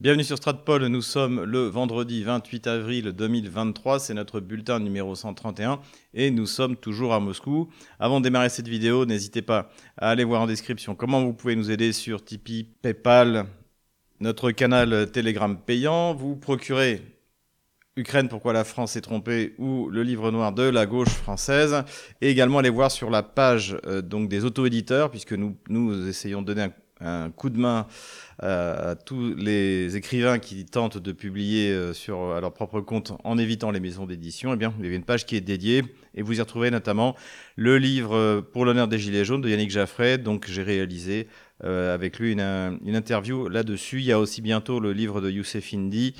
Bienvenue sur Stratpol, nous sommes le vendredi 28 avril 2023, c'est notre bulletin numéro 131 et nous sommes toujours à Moscou. Avant de démarrer cette vidéo, n'hésitez pas à aller voir en description comment vous pouvez nous aider sur Tipeee, Paypal, notre canal Telegram payant. Vous procurez Ukraine, pourquoi la France est trompée ou le livre noir de la gauche française et également aller voir sur la page euh, donc des auto-éditeurs puisque nous, nous essayons de donner un un coup de main à tous les écrivains qui tentent de publier euh, sur à leur propre compte en évitant les maisons d'édition, eh bien, il y a une page qui est dédiée et vous y retrouvez notamment le livre euh, Pour l'honneur des Gilets jaunes de Yannick Jaffray. Donc, j'ai réalisé euh, avec lui une, une interview là-dessus. Il y a aussi bientôt le livre de Youssef Indy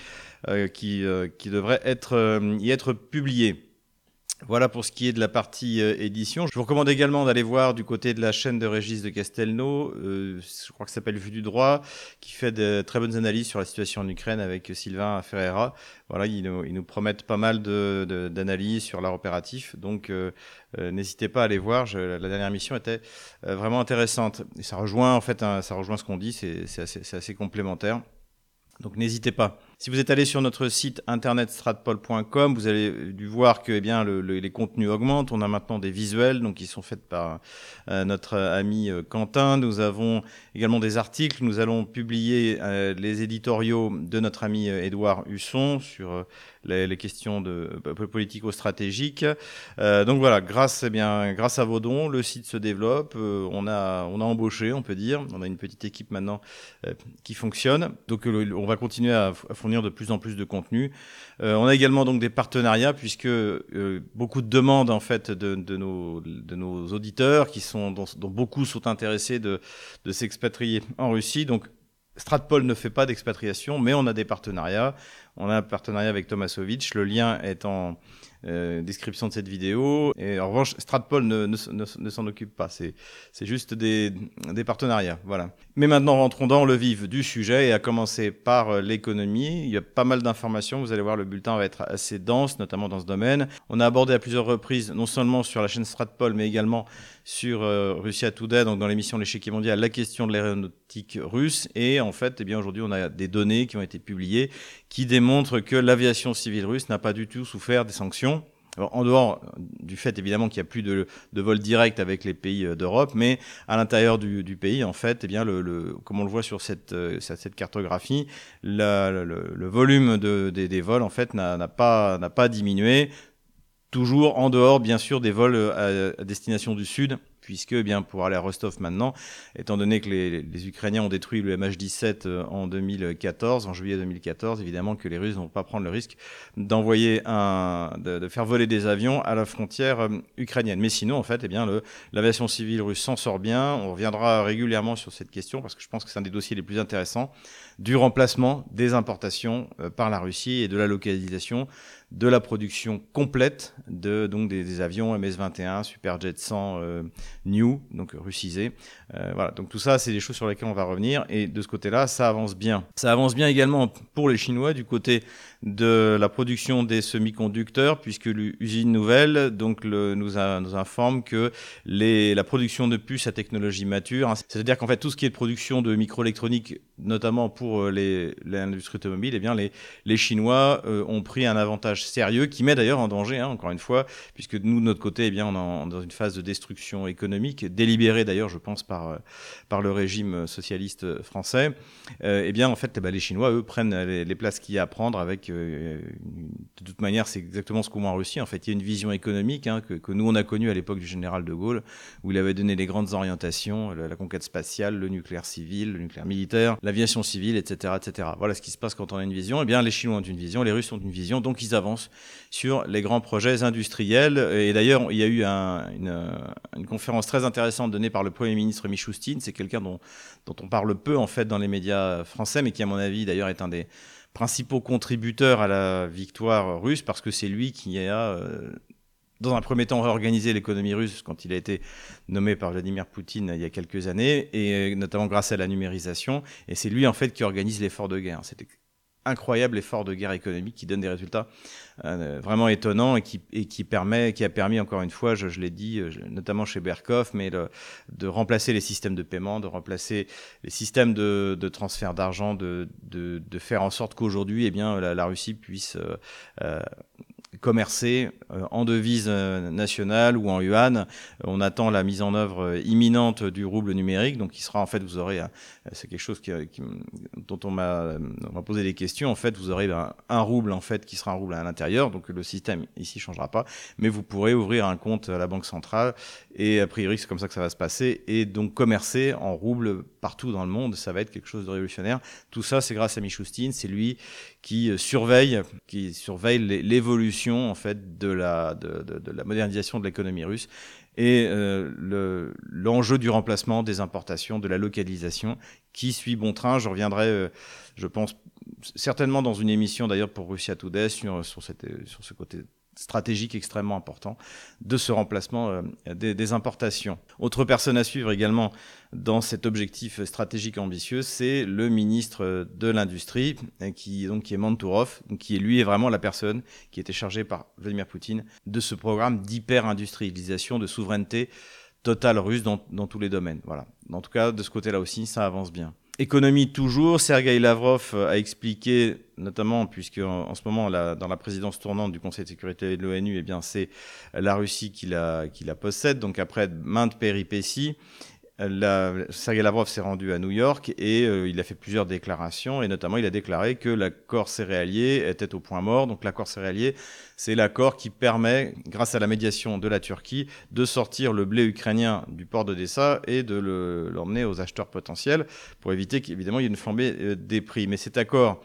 qui, qui devrait être, y être publié. Voilà pour ce qui est de la partie euh, édition. Je vous recommande également d'aller voir du côté de la chaîne de Régis de Castelnau, euh, je crois que ça s'appelle Vue du droit, qui fait de très bonnes analyses sur la situation en Ukraine avec Sylvain Ferreira. Voilà, ils nous, ils nous promettent pas mal d'analyses de, sur l'art opératif, donc euh, n'hésitez pas à aller voir. Je, la dernière mission était vraiment intéressante et ça rejoint en fait, ça rejoint ce qu'on dit, c'est assez, assez complémentaire. Donc n'hésitez pas. Si vous êtes allé sur notre site internet stratpol.com, vous avez dû voir que eh bien, le, les contenus augmentent. On a maintenant des visuels donc, qui sont faits par euh, notre ami euh, Quentin. Nous avons également des articles. Nous allons publier euh, les éditoriaux de notre ami Édouard Husson sur les, les, questions de, politico-stratégiques. donc voilà, grâce, eh bien, grâce à vos dons, le site se développe. on, a, on a embauché, on peut dire. On a une petite équipe maintenant qui fonctionne. Donc on va continuer à, à de plus en plus de contenu. Euh, on a également donc des partenariats puisque euh, beaucoup de demandes en fait de, nos, de nos auditeurs qui sont dont, beaucoup sont intéressés de, de s'expatrier en Russie. Donc Stratpol ne fait pas d'expatriation, mais on a des partenariats. On a un partenariat avec Tomasovitch. Le lien est en euh, description de cette vidéo. Et en revanche, Stratpol ne, ne, ne, s'en occupe pas. C'est, juste des, des partenariats. Voilà. Mais maintenant, rentrons dans le vif du sujet et à commencer par euh, l'économie. Il y a pas mal d'informations. Vous allez voir, le bulletin va être assez dense, notamment dans ce domaine. On a abordé à plusieurs reprises, non seulement sur la chaîne Stratpol, mais également sur euh, Russia Today, donc dans l'émission L'échiquier mondial, la question de l'aéronautique russe. Et en fait, eh bien, aujourd'hui, on a des données qui ont été publiées qui démontrent que l'aviation civile russe n'a pas du tout souffert des sanctions. en dehors du fait évidemment qu'il n'y a plus de, de vols directs avec les pays euh, d'Europe, mais à l'intérieur du, pays, en fait, eh bien, comme on le voit sur cette, euh, cartographie, le, volume de, des, vols en fait n'a pas diminué, toujours en dehors bien sûr des vols euh, à, à destination du sud puisque eh bien pour aller à Rostov maintenant, étant donné que les, Ukrainiens ont détruit le MH17 euh, en 2014, en juillet 2014, évidemment que les Russes ne vont pas prendre le risque d'envoyer un, de, faire voler des avions à la frontière euh, ukrainienne. Mais sinon, en fait, eh bien l'aviation civile russe s'en sort bien. On reviendra régulièrement sur cette question parce que je pense que c'est un des dossiers les plus intéressants du remplacement des importations euh, par la Russie et de la localisation de la production complète de donc des, avions MS-21, Superjet 100 euh, New, donc russisés. Euh, voilà, donc tout ça, c'est des choses sur lesquelles on va revenir. Et de ce côté-là, ça avance bien. Ça avance bien également pour les Chinois du côté de la production des semi-conducteurs, puisque l'usine nouvelle donc nous, informe que la production de puces à technologie mature, c'est-à-dire qu'en fait tout ce qui est de production de microélectronique, notamment pour euh, l'industrie automobile, eh bien les, Chinois euh, ont pris un avantage sérieux qui met d'ailleurs en danger, hein, encore une fois, puisque nous, de notre côté, eh bien, on est dans une phase de destruction économique, délibérée d'ailleurs, je pense, par, euh, par le régime socialiste français. Eh bien, en fait, eh ben, les Chinois, eux, prennent les, les places qu'il y a à prendre avec, euh, de toute manière, c'est exactement ce qu'on voit en Russie. En fait, il y a une vision économique hein, que, nous, on a connue à l'époque du général de Gaulle, où il avait donné les grandes orientations, la, conquête spatiale, le nucléaire civil, le nucléaire militaire, l'aviation civile, etc., etc. Voilà ce qui se passe quand on a une vision. Eh bien, les Chinois ont une vision, les Russes ont une vision, donc ils avancent sur les grands projets industriels. Et d'ailleurs, il y a eu un, une, conférence très intéressante donnée par le Premier ministre Michoustine. C'est quelqu'un dont on parle peu en fait dans les médias français, mais qui à mon avis d'ailleurs est un des principaux contributeurs à la victoire russe parce que c'est lui qui a euh, dans un premier temps réorganisé l'économie russe quand il a été nommé par Vladimir Poutine il y a quelques années, et notamment grâce à la numérisation. Et c'est lui en fait qui organise l'effort de guerre. Incroyable effort de guerre économique qui donne des résultats euh, vraiment étonnants et qui, et qui, permet, qui a permis, encore une fois, je, je l'ai dit, euh, notamment chez Berkoff, mais de remplacer les systèmes de paiement, de remplacer les systèmes de, de transfert d'argent, de, de, de, faire en sorte qu'aujourd'hui, eh bien, la, la, Russie puisse euh, commercer euh, en devise euh, nationale ou en yuan. On attend la mise en œuvre euh, imminente du rouble numérique, donc qui sera en fait, vous aurez, c'est quelque chose qui, dont on m'a posé des questions. En fait, vous aurez ben, un rouble en fait qui sera un rouble à l'intérieur, donc le système ici changera pas, mais vous pourrez ouvrir un compte à la banque centrale et a priori c'est comme ça que ça va se passer et donc commercer en rouble partout dans le monde, ça va être quelque chose de révolutionnaire. Tout ça, c'est grâce à Michoustine, c'est lui qui surveille, qui surveille l'évolution en fait de la, de, de, la modernisation de l'économie russe et euh, l'enjeu du remplacement des importations, de la localisation, qui suit bon train. Je reviendrai, euh, je pense, certainement dans une émission d'ailleurs pour Russia Today sur, sur, cette, sur ce côté stratégique extrêmement important de ce remplacement euh, des, importations. Autre personne à suivre également dans cet objectif stratégique ambitieux, c'est le ministre de l'Industrie, euh, qui, est Mantourov, qui lui est vraiment la personne qui était chargée par Vladimir Poutine de ce programme d'hyper-industrialisation, de souveraineté totale russe dans, dans tous les domaines. Voilà. En tout cas, de ce côté-là aussi, ça avance bien. Économie toujours, Sergei Lavrov a expliqué, notamment puisque en, ce moment, dans la présidence tournante du Conseil de sécurité de l'ONU, eh c'est la Russie qui la, qui la possède. Donc après maintes péripéties, la, Sergei Lavrov s'est rendu à New York et euh, il a fait plusieurs déclarations et notamment il a déclaré que l'accord céréalier était au point mort. Donc l'accord céréalier, c'est l'accord qui permet, grâce à la médiation de la Turquie, de sortir le blé ukrainien du port d'Odessa et de l'emmener aux acheteurs potentiels pour éviter qu'évidemment il y ait une flambée euh, des prix. Mais cet accord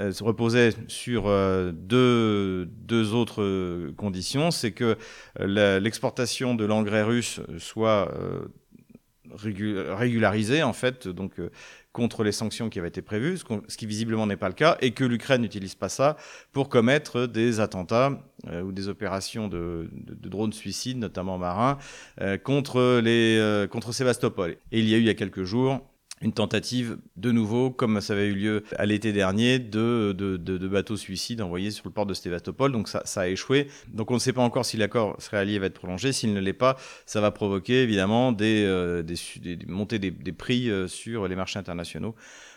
euh, se reposait sur deux, deux autres conditions. C'est que l'exportation de l'engrais russe soit régularisé en fait, donc euh, contre les sanctions qui avaient été prévues, ce, qui visiblement n'est pas le cas, et que l'Ukraine n'utilise pas ça pour commettre des attentats euh, ou des opérations de, drones suicides, notamment marins, euh, contre les contre Sébastopol. Et il y a eu il y a quelques jours une tentative de nouveau, comme ça avait eu lieu à l'été dernier, de, de, de, bateaux suicides envoyés sur le port de Sébastopol. Donc ça, a échoué. Donc on ne sait pas encore si l'accord allié va être prolongé. S'il ne l'est pas, ça va provoquer évidemment des, euh, montées des, des prix euh, sur les marchés internationaux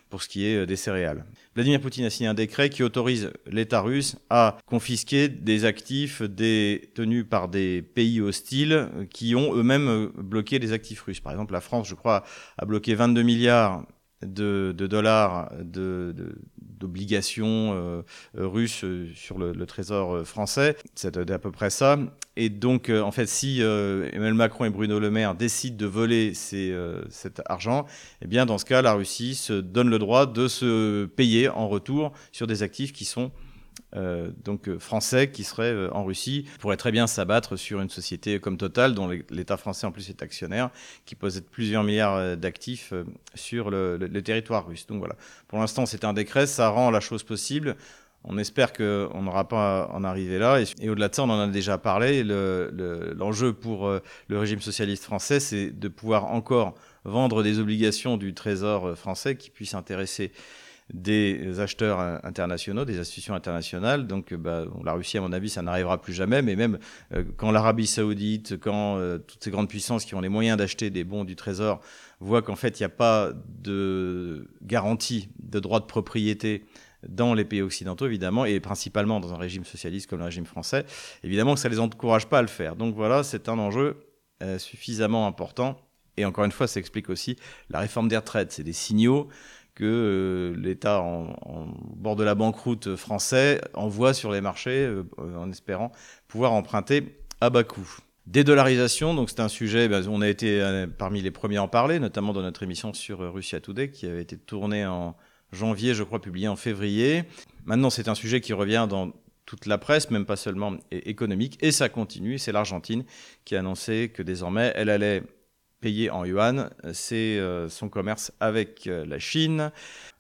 pour ce qui est euh, des céréales. Vladimir Poutine a signé un décret qui autorise l'État russe à confisquer des actifs détenus par des pays hostiles euh, qui ont eux-mêmes euh, bloqué des actifs russes. Par exemple, la France, je crois, a bloqué 22 milliards de, dollars de, russes sur le, le trésor français. C'est à peu près ça. Et donc, euh, en fait, si euh, Emmanuel Macron et Bruno Le Maire décident de voler euh, cet argent, eh bien, dans ce cas, la Russie se donne le droit de se payer en retour sur des actifs qui sont donc français qui seraient en Russie pourrait très bien s'abattre sur une société comme Total dont l'État français en plus est actionnaire qui possède plusieurs milliards d'actifs sur le, territoire russe. Donc voilà, pour l'instant c'est un décret, ça rend la chose possible. On espère qu'on n'aura pas à en arriver là. Et, au-delà de ça, on en a déjà parlé. L'enjeu le, pour euh, le régime socialiste français, c'est de pouvoir encore vendre des obligations du Trésor français qui puissent intéresser des acheteurs internationaux, des institutions internationales. Donc bah, la Russie, à mon avis, ça n'arrivera plus jamais. Mais même euh, quand l'Arabie saoudite, quand euh, toutes ces grandes puissances qui ont les moyens d'acheter des bons du Trésor voient qu'en fait, il n'y a pas de garantie de droit de propriété dans les pays occidentaux, évidemment, et principalement dans un régime socialiste comme le régime français, évidemment que ça ne les encourage pas à le faire. Donc voilà, c'est un enjeu euh, suffisamment important. Et encore une fois, ça explique aussi la réforme des retraites. C'est des signaux que euh, l'État en, bord de la banqueroute français envoie sur les marchés euh, en espérant pouvoir emprunter à bas coût. Dédollarisation, donc c'est un sujet, ben, on a été parmi les premiers à en parler, notamment dans notre émission sur Russia Today qui avait été tournée en, janvier, je crois, publié en février. Maintenant, c'est un sujet qui revient dans toute la presse, même pas seulement économique, et ça continue. C'est l'Argentine qui a annoncé que désormais, elle allait payer en yuan c'est euh, son commerce avec euh, la Chine.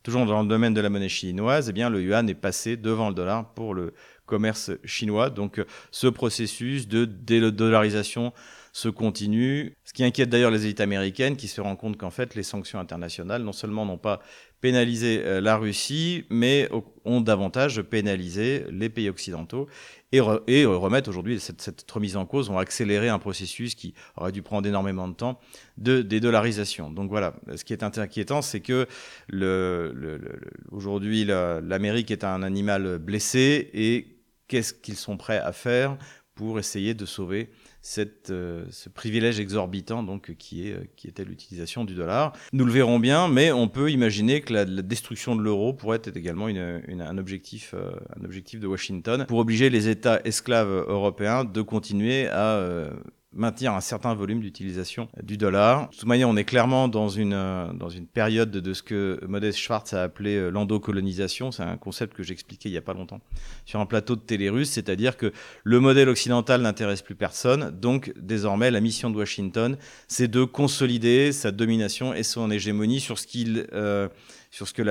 Toujours dans le domaine de la monnaie chinoise, eh bien, le yuan est passé devant le dollar pour le commerce chinois. Donc ce processus de dédollarisation se continue. Ce qui inquiète d'ailleurs les élites américaines qui se rendent compte qu'en fait les sanctions internationales non seulement n'ont pas pénalisé euh, la Russie, mais ont davantage pénalisé les pays occidentaux et, remettent aujourd'hui cette, remise en cause, ont accéléré un processus qui aurait dû prendre énormément de temps de dédollarisation. Donc voilà, ce qui est inquiétant, c'est que aujourd'hui l'Amérique est un animal blessé et qu'est-ce qu'ils sont prêts à faire pour essayer de sauver cette, euh, ce privilège exorbitant donc, qui, est, euh, qui était l'utilisation du dollar. Nous le verrons bien, mais on peut imaginer que la, destruction de l'euro pourrait être également une, un, objectif, euh, un objectif de Washington pour obliger les États esclaves européens de continuer à maintenir un certain volume d'utilisation du dollar. De toute manière, on est clairement dans une, euh, dans une période de ce que Modeste Schwartz a appelé euh, l'endocolonisation. C'est un concept que j'expliquais il n'y a pas longtemps sur un plateau de télé c'est-à-dire que le modèle occidental n'intéresse plus personne. Donc, désormais, la mission de Washington, c'est de consolider sa domination et son hégémonie sur ce qu'il... Euh, sur ce que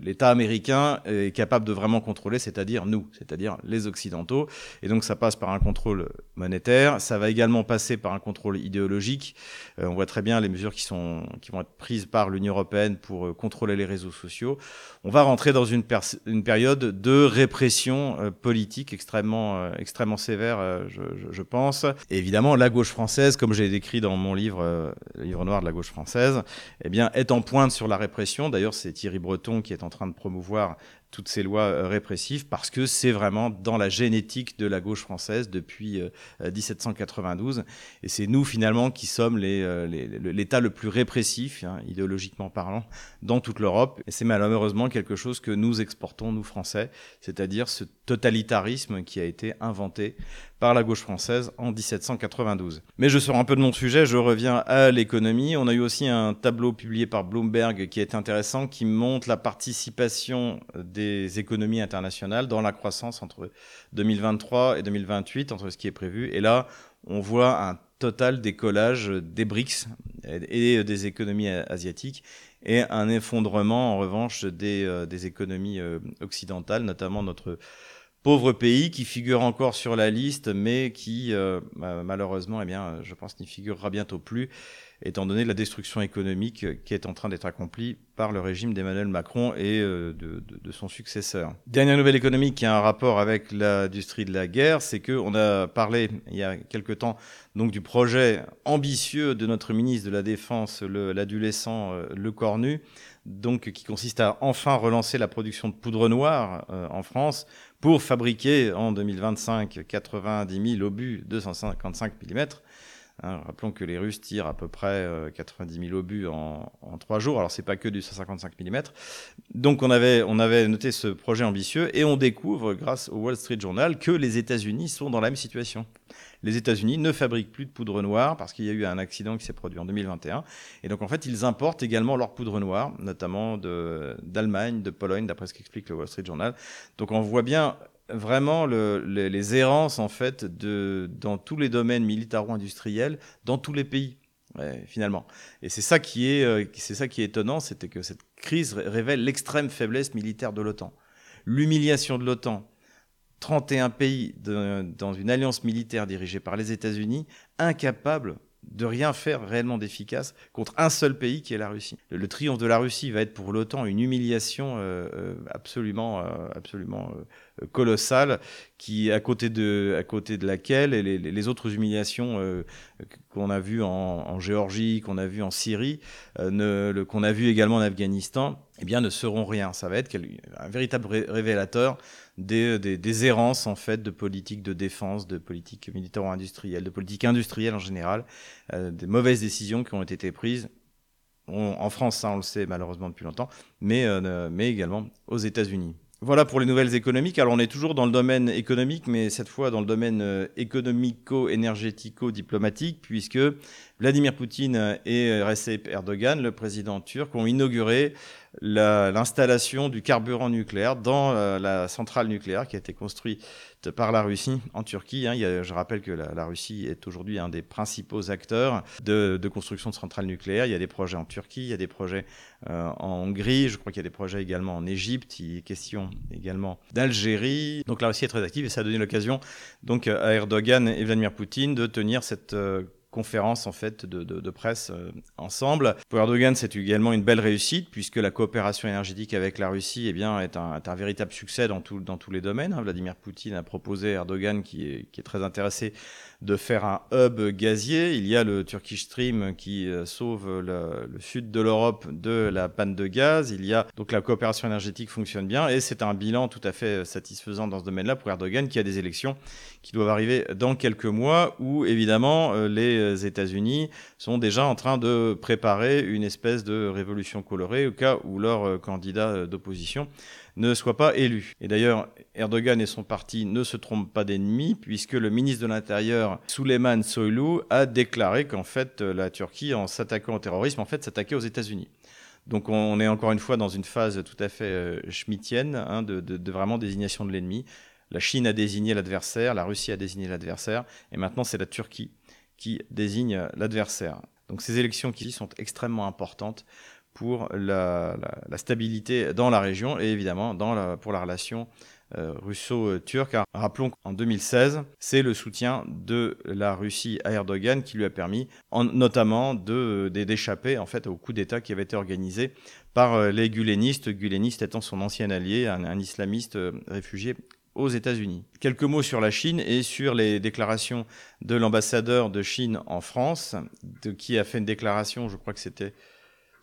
l'État américain est capable de vraiment contrôler, c'est-à-dire nous, c'est-à-dire les Occidentaux. Et donc ça passe par un contrôle monétaire, ça va également passer par un contrôle idéologique. Euh, on voit très bien les mesures qui, sont, qui vont être prises par l'Union européenne pour euh, contrôler les réseaux sociaux. On va rentrer dans une, période de répression euh, politique extrêmement, extrêmement sévère, je, je, pense. Évidemment, la gauche française, comme j'ai décrit dans mon livre, le livre noir de la gauche française, eh bien, est en pointe sur la répression D'ailleurs, c'est Thierry Breton qui est en train de promouvoir toutes ces lois euh, répressives parce que c'est vraiment dans la génétique de la gauche française depuis 1792. Euh, et c'est nous, finalement, qui sommes euh, l'État le plus répressif, hein, idéologiquement parlant, dans toute l'Europe. Et c'est malheureusement quelque chose que nous exportons, nous Français, c'est-à-dire ce totalitarisme qui a été inventé par la gauche française en 1792. Mais je sors un peu de mon sujet, je reviens à l'économie. On a eu aussi un tableau publié par Bloomberg qui est intéressant, qui montre la participation des économies internationales dans la croissance entre 2023 et 2028, entre ce qui est prévu. Et là, on voit un total décollage des BRICS et des économies asiatiques et un effondrement en revanche des, euh, économies euh, occidentales, notamment notre pauvre pays qui figure encore sur la liste, mais qui euh, malheureusement, eh bien, je pense, n'y figurera bientôt plus étant donné la destruction économique qui est en train d'être accomplie par le régime d'Emmanuel Macron et euh, de, son successeur. Dernière nouvelle économique qui a un rapport avec l'industrie de la guerre, c'est qu'on a parlé il y a quelque temps donc du projet ambitieux de notre ministre de la Défense, l'adolescent euh, Le Cornu, donc qui consiste à enfin relancer la production de poudre noire euh, en France pour fabriquer en 2025 90 000 obus 255 mm Hein, rappelons que les Russes tirent à peu près 90 euh, 000 obus en, en 3 jours. Alors, c'est pas que du 155 mm. Donc, on avait, on avait noté ce projet ambitieux et on découvre, grâce au Wall Street Journal, que les États-Unis sont dans la même situation. Les États-Unis ne fabriquent plus de poudre noire parce qu'il y a eu un accident qui s'est produit en 2021. Et donc, en fait, ils importent également leur poudre noire, notamment d'Allemagne, de, de Pologne, d'après ce qu'explique le Wall Street Journal. Donc, on voit bien vraiment les, errances en fait dans tous les domaines militaro-industriels, dans tous les pays. finalement. Et c'est ça qui est, euh, c'est ça qui est étonnant, c'était que cette crise révèle l'extrême faiblesse militaire de l'OTAN, l'humiliation de l'OTAN. 31 pays dans une alliance militaire dirigée par les États-Unis, incapables de rien faire réellement d'efficace contre un seul pays qui est la Russie. Le, triomphe de la Russie va être pour l'OTAN une humiliation euh, euh, absolument, absolument colossale qui à côté de à côté de laquelle les, autres humiliations euh, qu'on a vues en, Géorgie, qu'on a vues en Syrie, euh, qu'on a vu également en Afghanistan, eh bien ne seront rien. Ça va être un véritable révélateur des, des, errances en fait de politique de défense, de politique militaro-industrielle, de politique industrielle en général, euh, des mauvaises décisions qui ont été prises en France, ça on le sait malheureusement depuis longtemps, mais, mais également aux États-Unis. Voilà pour les nouvelles économiques. Alors on est toujours dans le domaine économique, mais cette fois dans le domaine euh, économico-énergético-diplomatique, puisque Vladimir Poutine et Recep Erdogan, le président turc, ont inauguré l'installation du carburant nucléaire dans euh, la centrale nucléaire qui a été construite par la Russie en Turquie. Hein. je rappelle que la, Russie est aujourd'hui un des principaux acteurs de, construction de centrales nucléaires. Il y a des projets en Turquie, il y a des projets euh, en Hongrie, je crois qu'il y a des projets également en Égypte, il est question également d'Algérie. Donc la Russie est très active et ça a donné l'occasion donc à Erdogan et Vladimir Poutine de tenir cette euh, conférence en fait de, presse euh, ensemble. Pour Erdogan, c'est également une belle réussite puisque la coopération énergétique avec la Russie eh bien, est, un, véritable succès dans, dans tous les domaines. Hein. Vladimir Poutine a proposé à Erdogan, qui est, qui est très intéressé, de faire un hub gazier. Il y a le Turkish Stream qui euh, sauve le, sud de l'Europe de la panne de gaz. Il y a donc la coopération énergétique fonctionne bien et c'est un bilan tout à fait satisfaisant dans ce domaine-là pour Erdogan qui a des élections qui doivent arriver dans quelques mois où évidemment euh, les États-Unis sont déjà en train de préparer une espèce de révolution colorée au cas où leur euh, candidat d'opposition ne soit pas élu. Et d'ailleurs, Erdogan et son parti ne se trompent pas d'ennemis, puisque le ministre de l'Intérieur, Suleyman Soylu, a déclaré qu'en fait, la Turquie, en s'attaquant au terrorisme, en fait, s'attaquait aux États-Unis. Donc on est encore une fois dans une phase tout à fait euh, schmittienne hein, de, de, vraiment désignation de l'ennemi. La Chine a désigné l'adversaire, la Russie a désigné l'adversaire, et maintenant c'est la Turquie qui désigne l'adversaire. Donc ces élections qui sont extrêmement importantes pour la, stabilité dans la région et évidemment pour la relation euh, russo-turque. Rappelons qu'en 2016, c'est le soutien de la Russie à Erdogan qui lui a permis notamment d'échapper en au coup d'État qui avait été organisé par euh, les gulenistes, gulenistes étant son ancien allié, un, islamiste euh, réfugié aux États-Unis. Quelques mots sur la Chine et sur les déclarations de l'ambassadeur de Chine en France, de, qui a fait une déclaration, je crois que c'était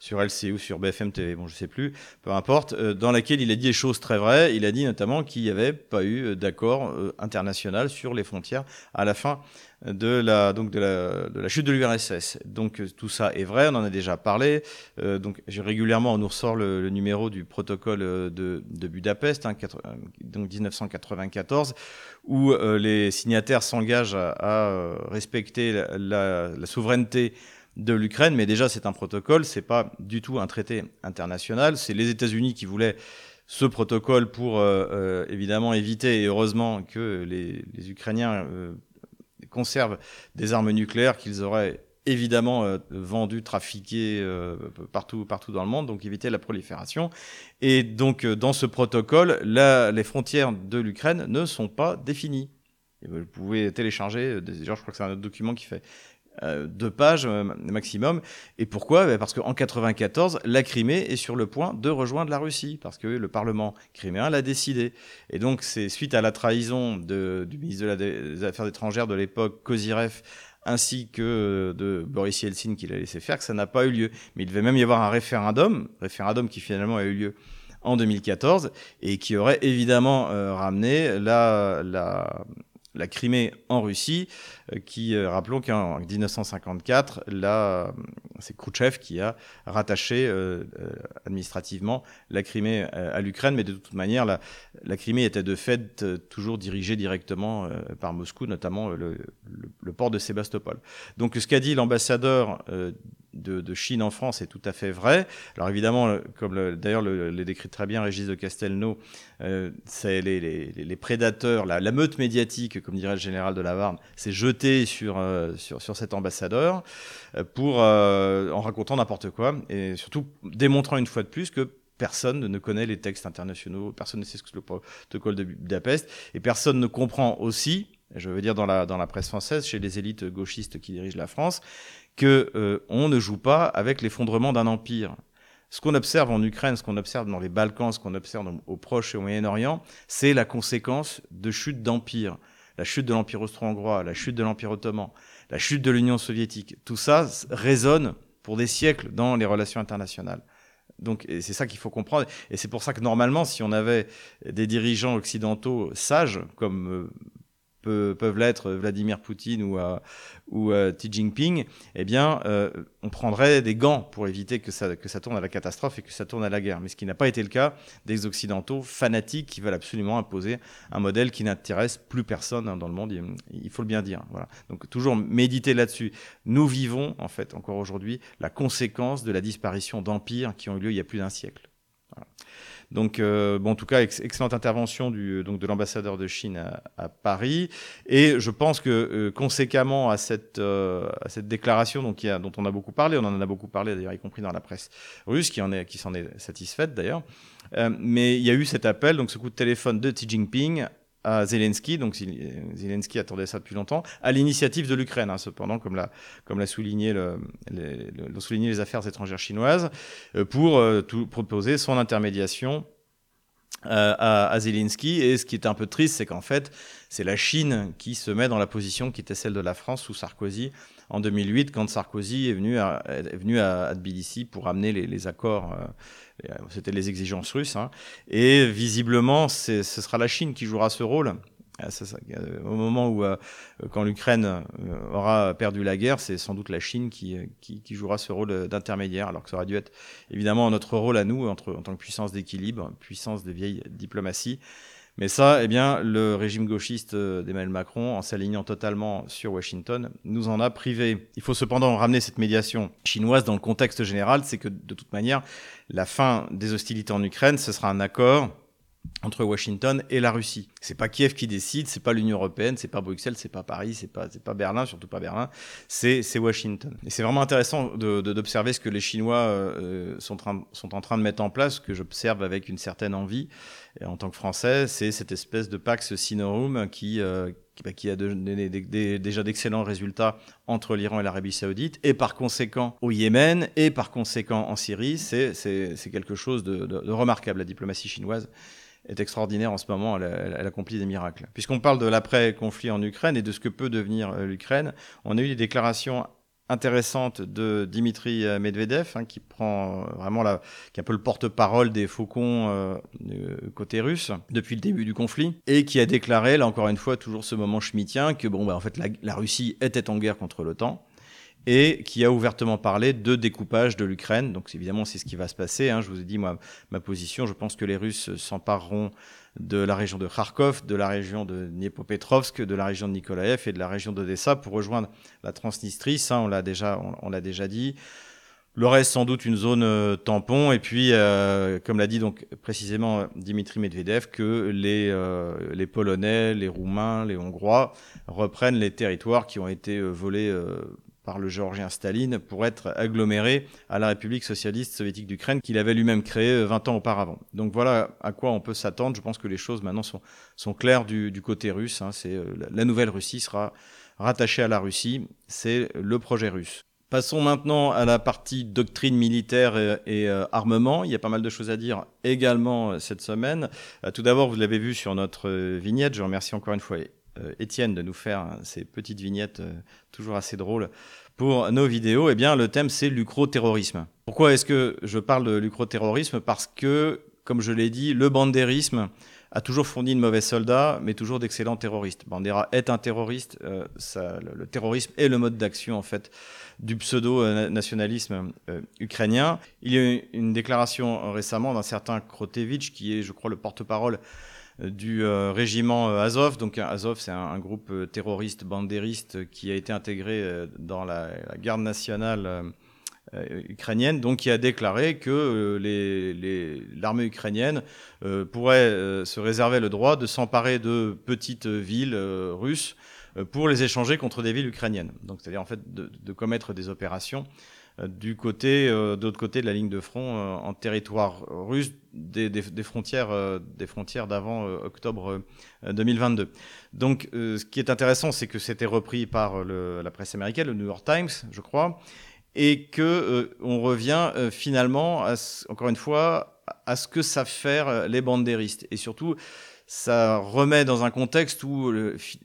sur LCI ou sur BFM TV, bon je sais plus, peu importe, euh, dans laquelle il a dit des choses très vraies. Il a dit notamment qu'il n'y avait pas eu euh, d'accord euh, international sur les frontières à la fin de la, donc de la, chute de l'URSS. Donc tout ça est vrai, on en a déjà parlé. donc régulièrement on nous ressort le, numéro du protocole de, Budapest, hein, donc 1994, où les signataires s'engagent à, respecter la souveraineté de l'Ukraine, mais déjà c'est un protocole, c'est pas du tout un traité international. C'est les États-Unis qui voulaient ce protocole pour euh, euh, évidemment éviter et heureusement que les, Ukrainiens euh, conservent des armes nucléaires qu'ils auraient évidemment vendues, trafiquées partout, dans le monde, donc éviter la prolifération. Et donc dans ce protocole, les frontières de l'Ukraine ne sont pas définies. vous pouvez télécharger, je crois que c'est un autre document qui fait euh, deux pages euh, maximum. Et pourquoi? Ben, Parce qu'en 94, la Crimée est sur le point de rejoindre la Russie, parce que le Parlement criméen l'a décidé. Et donc c'est suite à la trahison du ministre des Affaires étrangères de l'époque, Kozirev, ainsi que de Boris Yeltsin qui l'a laissé faire, que ça n'a pas eu lieu. Mais il devait même y avoir un référendum, référendum qui finalement a eu lieu en 2014, et qui aurait évidemment euh, ramené la, la la Crimée en Russie, euh, qui, euh, rappelons qu'en 1954, là, c'est Khrouchtchev qui a rattaché euh, administrativement la Crimée à l'Ukraine, mais de toute manière, la, la, Crimée était de fait toujours dirigée directement par Moscou, notamment le, le, port de Sébastopol. Donc ce qu'a dit l'ambassadeur de, Chine en France est tout à fait vrai. Alors évidemment, comme d'ailleurs le, décrit très bien Régis de Castelnau, euh, c'est les, prédateurs, la, meute médiatique, comme dirait le général de Lavarne, s'est jetée sur, euh, sur, sur, cet ambassadeur euh, pour, en racontant n'importe quoi et surtout démontrant une fois de plus que personne ne connaît les textes internationaux, personne ne sait ce que le protocole de Budapest, et personne ne comprend aussi, je veux dire dans la, dans la presse française, chez les élites gauchistes qui dirigent la France, que euh, on ne joue pas avec l'effondrement d'un empire. Ce qu'on observe en Ukraine, ce qu'on observe dans les Balkans, ce qu'on observe au Proche et au Moyen-Orient, c'est la conséquence de chute d'empire. La chute de l'Empire austro-hongrois, la chute de l'Empire ottoman, la chute de l'Union soviétique. Tout ça résonne pour des siècles dans les relations internationales. Donc c'est ça qu'il faut comprendre. Et c'est pour ça que normalement, si on avait des dirigeants occidentaux sages, comme euh, peuvent l'être Vladimir Poutine ou, euh, ou euh, Xi Jinping, eh bien, euh, on prendrait des gants pour éviter que ça, que ça tourne à la catastrophe et que ça tourne à la guerre. Mais ce qui n'a pas été le cas des Occidentaux fanatiques qui veulent absolument imposer un modèle qui n'intéresse plus personne hein, dans le monde, il, faut le bien dire. Voilà. Donc toujours méditer là-dessus. Nous vivons, en fait, encore aujourd'hui, la conséquence de la disparition d'empires qui ont eu lieu il y a plus d'un siècle. Donc, euh, bon, en tout cas, excellente intervention du, donc de l'ambassadeur de Chine à, Paris. Et je pense que euh, conséquemment à cette, euh, à cette déclaration, donc, a, dont on a beaucoup parlé, on en a beaucoup parlé d'ailleurs, y compris dans la presse russe, qui en est, s'en est satisfaite d'ailleurs. mais il y a eu cet appel, donc ce coup de téléphone de Xi Jinping à Zelensky, donc Zelensky attendait ça depuis longtemps, à l'initiative de l'Ukraine, hein, cependant, comme l'a comme l'a souligné, le, les, souligné les affaires étrangères chinoises, euh, pour euh, tout proposer son intermédiation euh, à, à, Zelensky. Et ce qui est un peu triste, c'est qu'en fait, c'est la Chine qui se met dans la position qui était celle de la France sous Sarkozy en 2008, quand Sarkozy est venu à, est venu à, Tbilissi pour amener les, les accords euh, c'était les exigences russes. Hein. Et visiblement, ce sera la Chine qui jouera ce rôle. Ah, euh, au moment où, euh, quand l'Ukraine aura perdu la guerre, c'est sans doute la Chine qui, qui, jouera ce rôle d'intermédiaire, alors que ça aurait dû être évidemment notre rôle à nous, entre, en tant que puissance d'équilibre, puissance de vieille diplomatie. Mais ça, eh bien, le régime gauchiste d'Emmanuel Macron, en s'alignant totalement sur Washington, nous en a privé. Il faut cependant ramener cette médiation chinoise dans le contexte général, c'est que de toute manière, la fin des hostilités en Ukraine, ce sera un accord entre Washington et la Russie. C'est pas Kiev qui décide, c'est pas l'Union européenne, c'est pas Bruxelles, c'est pas Paris, c'est pas c'est pas Berlin, surtout pas Berlin, c'est c'est Washington. Et c'est vraiment intéressant d'observer ce que les Chinois euh, sont, sont en train de mettre en place, que j'observe avec une certaine envie en tant que Français, c'est cette espèce de Pax Sinorum qui euh, bah, a donné déjà d'excellents résultats entre l'Iran et l'Arabie saoudite, et par conséquent au Yémen, et par conséquent en Syrie. C'est quelque chose de, de remarquable, la diplomatie chinoise est extraordinaire en ce moment, elle, accomplit des miracles. Puisqu'on parle de l'après-conflit en Ukraine et de ce que peut devenir euh, l'Ukraine, on a eu des déclarations intéressantes de Dimitri euh, Medvedev, hein, qui prend euh, vraiment la, qui est un peu le porte-parole des faucons côté russe depuis le début du conflit, et qui a déclaré, là encore une fois, toujours ce moment schmittien, que bon, bah, en fait, la Russie était en guerre contre l'OTAN et qui a ouvertement parlé de découpage de l'Ukraine. Donc évidemment, c'est ce qui va se passer. Hein. Je vous ai dit, moi, ma position, je pense que les Russes s'empareront de la région de Kharkov, de la région de Dniepopetrovsk, de la région de Nikolaev et de la région d'Odessa pour rejoindre la Transnistrie. Ça, on l'a déjà, on, l'a déjà dit. Le reste, sans doute, une zone euh, tampon. Et puis, euh, comme l'a dit donc précisément Dimitri Medvedev, que les, euh, les Polonais, les Roumains, les Hongrois reprennent les territoires qui ont été volés par le géorgien Staline pour être aggloméré à la République socialiste soviétique d'Ukraine qu'il avait lui-même créée 20 euh, ans auparavant. Donc voilà à quoi on peut s'attendre. Je pense que les choses maintenant sont, claires du, côté russe. Hein. C'est, euh, la nouvelle Russie sera rattachée à la Russie. C'est le projet russe. Passons maintenant à la partie doctrine militaire et, euh, armement. Il y a pas mal de choses à dire également cette semaine. tout d'abord, vous l'avez vu sur notre vignette. Je remercie encore une fois Étienne de nous faire hein, ces petites vignettes toujours assez drôles pour nos vidéos, eh bien, le thème, c'est l'ucro-terrorisme. Pourquoi est-ce que je parle de l'ucro-terrorisme? Parce que, comme je l'ai dit, le bandérisme a toujours fourni de mauvais soldats, mais toujours d'excellents terroristes. Bandera est un terroriste. Euh, le, terrorisme est le mode d'action, en fait, du pseudo-nationalisme ukrainien. Il y a eu une déclaration récemment d'un certain Krotevich, qui est, je crois, le porte-parole du euh, régiment euh, Azov. Donc Azov, c'est un, groupe euh, terroriste bandériste qui a été intégré dans la, garde nationale ukrainienne, donc qui a déclaré que l'armée ukrainienne pourrait se réserver le droit de s'emparer de petites villes russes pour les échanger contre des villes ukrainiennes. Donc c'est-à-dire en fait de commettre des opérations du côté, euh, d'autre côté de la ligne de front, euh, en territoire russe, des, frontières, des frontières d'avant octobre 2022. Donc, ce qui est intéressant, c'est que c'était repris par la presse américaine, le New York Times, je crois, et que on revient finalement, encore une fois, à ce que savent faire les bandéristes, et surtout ça remet dans un contexte où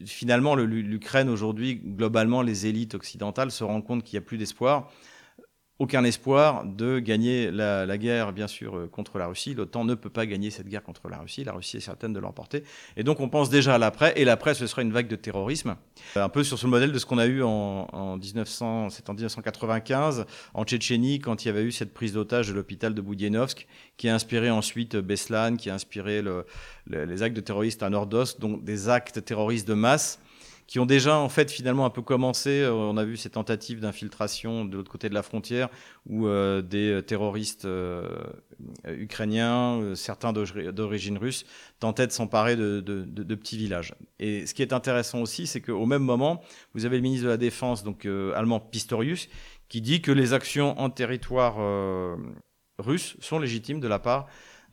finalement l'Ukraine aujourd'hui, globalement, les élites occidentales se rendent compte qu'il n'y a plus d'espoir aucun espoir de gagner la, guerre, bien sûr, euh, contre la Russie. L'OTAN ne peut pas gagner cette guerre contre la Russie. La Russie est certaine de l'emporter. Et donc, on pense déjà à l'après. Et l'après, ce sera une vague de terrorisme. Euh, un peu sur ce modèle de ce qu'on a eu en, en 1900, c'est en 1995, en Tchétchénie, quand il y avait eu cette prise d'otage de l'hôpital de Boudienovsk, qui a inspiré ensuite Beslan, qui a inspiré le, les actes de terroristes à Nordos, donc des actes terroristes de masse qui ont déjà en fait finalement un peu commencé. On a vu ces tentatives d'infiltration de l'autre côté de la frontière où des terroristes ukrainiens, certains d'origine russe, tentaient de s'emparer de, de, petits villages. Et ce qui est intéressant aussi, c'est qu'au même moment, vous avez le ministre de la Défense, donc allemand Pistorius, qui dit que les actions en territoire russe sont légitimes de la part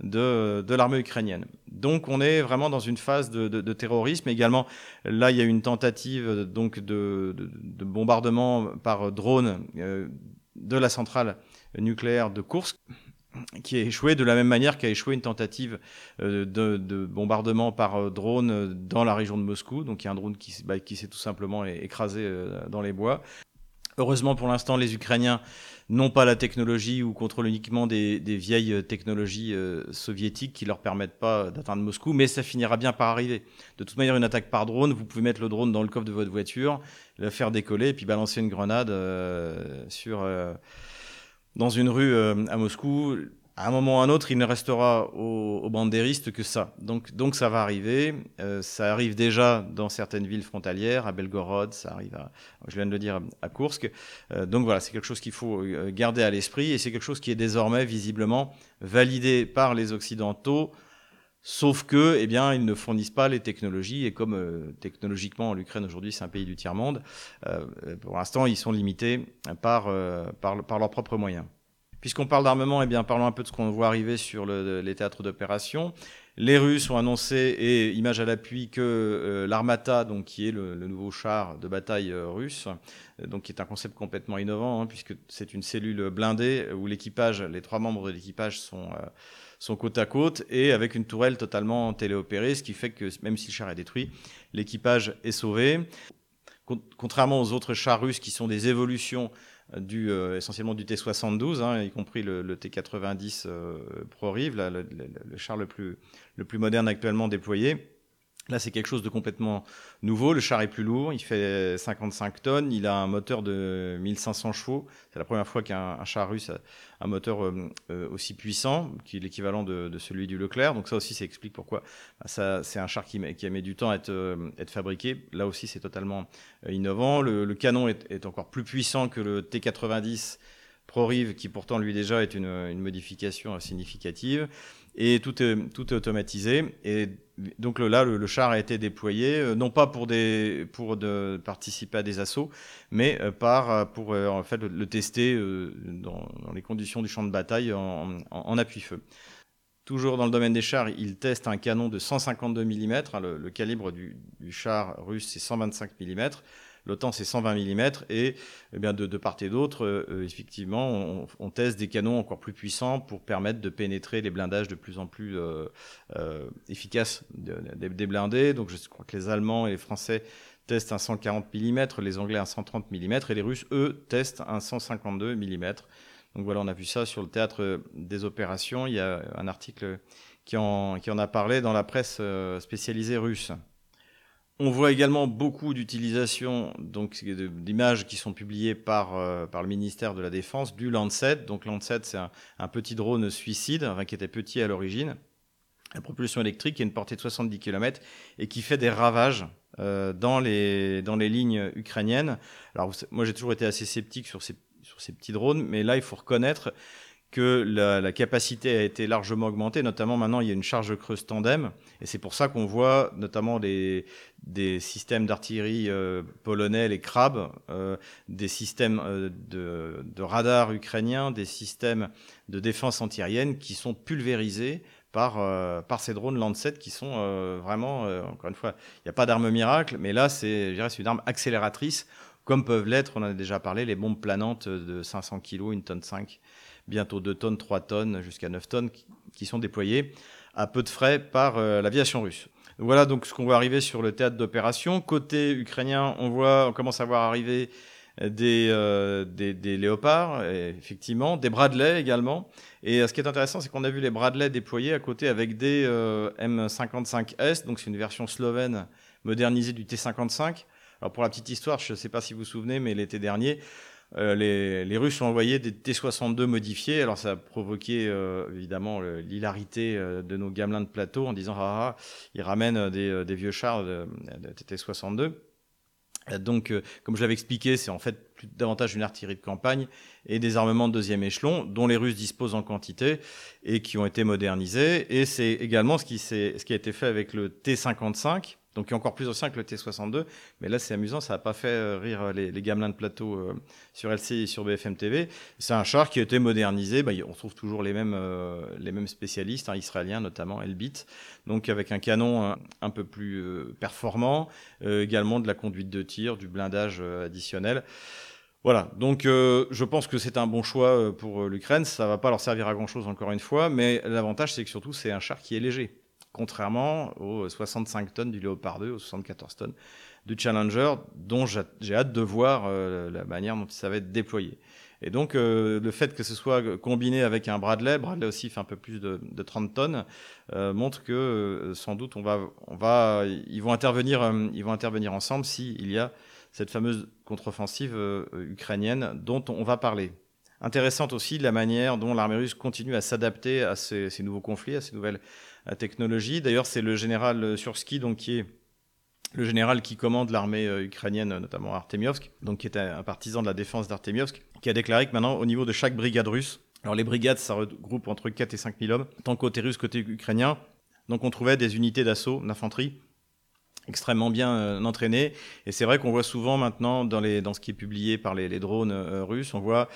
de, de l'armée ukrainienne. Donc on est vraiment dans une phase de, de, de, terrorisme. Également, là, il y a une tentative donc de, bombardement par drone euh, de la centrale nucléaire de Kursk qui a échoué de la même manière qu'a échoué une tentative euh, de, bombardement par drone dans la région de Moscou. Donc il y a un drone qui, bah, qui s'est tout simplement écrasé euh, dans les bois. Heureusement pour l'instant, les Ukrainiens n'ont pas la technologie ou contrôlent uniquement des, vieilles technologies euh, soviétiques qui leur permettent pas d'atteindre Moscou, mais ça finira bien par arriver. De toute manière, une attaque par drone, vous pouvez mettre le drone dans le coffre de votre voiture, le faire décoller et puis balancer une grenade euh, sur euh, dans une rue à Moscou à un moment ou à un autre, il ne restera aux, aux bandéristes que ça. Donc, donc ça va arriver. Euh, ça arrive déjà dans certaines villes frontalières, à Belgorod, ça arrive, à, je viens de le dire, à Kursk. Euh, donc voilà, c'est quelque chose qu'il faut euh, garder à l'esprit et c'est quelque chose qui est désormais visiblement validé par les Occidentaux. Sauf que, eh bien, ils ne fournissent pas les technologies et comme euh, technologiquement l'Ukraine aujourd'hui c'est un pays du tiers monde, euh, pour l'instant ils sont limités par, par, par leurs propres moyens. Puisqu'on parle d'armement, eh bien, parlons un peu de ce qu'on voit arriver sur le, les théâtres d'opération. Les Russes ont annoncé, et image à l'appui, que euh, l'Armata, donc qui est le, nouveau char de bataille euh, russe, euh, donc qui est un concept complètement innovant, hein, puisque c'est une cellule blindée où l'équipage, les trois membres de l'équipage sont côte à côte et avec une tourelle totalement téléopérée, ce qui fait que même si le char est détruit, l'équipage est sauvé. Contrairement aux autres chars russes qui sont des évolutions du, euh, essentiellement du T-72, hein, y compris le, T-90 euh, ProRive, le, le, char le plus, le plus moderne actuellement déployé. Là, c'est quelque chose de complètement nouveau. Le char est plus lourd, il fait 55 tonnes, il a un moteur de 1500 chevaux. C'est la première fois qu'un char russe a un moteur euh, euh, aussi puissant, qui est l'équivalent de, celui du Leclerc. Donc ça aussi, ça explique pourquoi bah, ça, c'est un char qui, qui, a mis du temps à être, euh, être fabriqué. Là aussi, c'est totalement innovant. Le, canon est, est, encore plus puissant que le T90 ProRive, qui pourtant lui déjà est une, une modification significative et tout est, tout est automatisé. Et donc là, le, char a été déployé, euh, non pas pour, participer à des assauts, mais euh, euh, pour en le, tester dans, les conditions du champ de bataille en, appui-feu. Toujours dans le domaine des chars, il teste un canon de 152 mm. Le, le calibre du, du char russe, c'est 125 mm. L'OTAN, c'est 120 mm et eh de, part et d'autre, euh, effectivement, on, teste des canons encore plus puissants pour permettre de pénétrer les blindages de plus en plus euh, euh, efficaces des, blindés. Donc, je crois que les Allemands et les Français testent un 140 mm, les Anglais un 130 mm et les Russes, eux, testent un 152 mm. Donc voilà, on a vu ça sur le théâtre des opérations. Il y a un article qui en a parlé dans la presse spécialisée russe. On voit également beaucoup d'utilisation donc d'images qui sont publiées par, euh, par le ministère de la Défense du Lancet. Donc Lancet, c'est un, petit drone suicide, qui était petit à l'origine, à propulsion électrique, qui a une portée de 70 km et qui fait des ravages euh, dans, les, dans les lignes ukrainiennes. Alors moi j'ai toujours été assez sceptique sur ces, sur ces petits drones, mais là il faut reconnaître que la, capacité a été largement augmentée, notamment maintenant il y a une charge creuse tandem, et c'est pour ça qu'on voit notamment des, systèmes d'artillerie euh, polonais, les crabes, euh, des systèmes euh, de, de radar ukrainiens, des systèmes de défense antiaérienne qui sont pulvérisés par, par ces drones Lancet qui sont vraiment, encore une fois, il n'y a pas d'arme miracle, mais là c'est une arme accélératrice, comme peuvent l'être, on en a déjà parlé, les bombes planantes de 500 kg, une tonne 5 bientôt 2 tonnes, 3 tonnes, jusqu'à 9 tonnes, qui sont déployées à peu de frais par euh, l'aviation russe. Voilà donc ce qu'on voit arriver sur le théâtre d'opération. Côté ukrainien, on voit, on commence à voir arriver des, euh, des, léopards, effectivement, des Bradley également. Et euh, ce qui est intéressant, c'est qu'on a vu les Bradley déployés à côté avec des euh, M55S, donc c'est une version slovène modernisée du T55. Alors pour la petite histoire, je ne sais pas si vous vous souvenez, mais l'été dernier, euh, les, les, Russes ont envoyé des T-62 modifiés. Alors ça a provoqué euh, évidemment l'hilarité euh, de nos gamelins de plateau en disant ah, ah ils ramènent des, des vieux chars de, de T-62. Donc, comme je l'avais expliqué, c'est en fait plus, davantage une artillerie de campagne et des armements de deuxième échelon dont les Russes disposent en quantité et qui ont été modernisés. Et c'est également ce qui, ce qui a été fait avec le T-55, donc qui est encore plus ancien que le T62. Mais là, c'est amusant, ça n'a pas fait euh, rire euh, les, les, gamelins de plateau euh, sur LCI et sur BFM TV. C'est un char qui a été modernisé. Bah, on trouve toujours les mêmes, les mêmes spécialistes, hein, israéliens notamment, Elbit. Donc avec un canon un, peu plus performant, également de la conduite de tir, du blindage additionnel. Voilà, donc je pense que c'est un bon choix pour l'Ukraine. Ça va pas leur servir à grand chose encore une fois, mais l'avantage c'est que surtout c'est un char qui est léger contrairement aux 65 tonnes du Léopard 2, aux 74 tonnes du Challenger, dont j'ai hâte de voir euh, la manière dont ça va être déployé. Et donc, euh, le fait que ce soit combiné avec un Bradley, Bradley aussi fait un peu plus de, 30 tonnes, euh, montre que sans doute ils vont intervenir, ensemble s'il y a cette fameuse contre-offensive ukrainienne dont on va parler. Intéressante aussi la manière dont l'armée russe continue à s'adapter à ces, nouveaux conflits, à ces nouvelles technologie. D'ailleurs, c'est le général euh, Sursky, donc qui est le général qui commande l'armée euh, ukrainienne, notamment Artemiovsk, donc qui est un partisan de la défense d'Artemiovsk, qui a déclaré que maintenant, au niveau de chaque brigade russe, alors les brigades, ça regroupe entre 4 et 5 000 hommes, tant côté russe, côté ukrainien, donc on trouvait des unités d'assaut, d'infanterie, extrêmement bien euh, entraînées. Et c'est vrai qu'on voit souvent maintenant dans, les, dans ce qui est publié par les, drones russes, on voit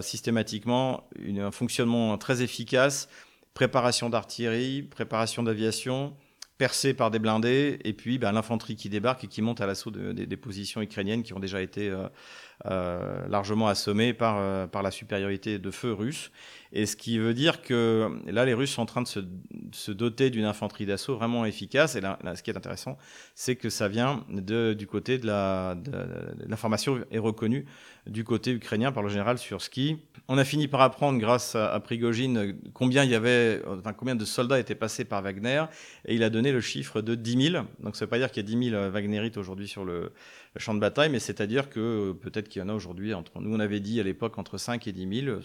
systématiquement un fonctionnement très efficace préparation d'artillerie, préparation d'aviation, percée par des blindés, et puis ben, l'infanterie qui débarque et qui monte à l'assaut des positions ukrainiennes qui ont déjà été euh, euh, largement assommées par, euh, par la supériorité de feu russe. Et ce qui veut dire que là, les Russes sont en train de se, doter d'une infanterie d'assaut vraiment efficace. Et là, ce qui est intéressant, c'est que ça vient du côté de la. L'information est reconnue du côté ukrainien par le général Surski. On a fini par apprendre, grâce à, à Prigogine, combien il y avait, enfin, combien de soldats étaient passés par Wagner. Et il a donné le chiffre de 10 000. Donc ça ne veut pas dire qu'il y a 10 000 Wagnerites aujourd'hui sur le, champ de bataille, mais c'est-à-dire que peut-être qu'il y en a aujourd'hui entre. Nous, on avait dit à l'époque entre 5 et 10 000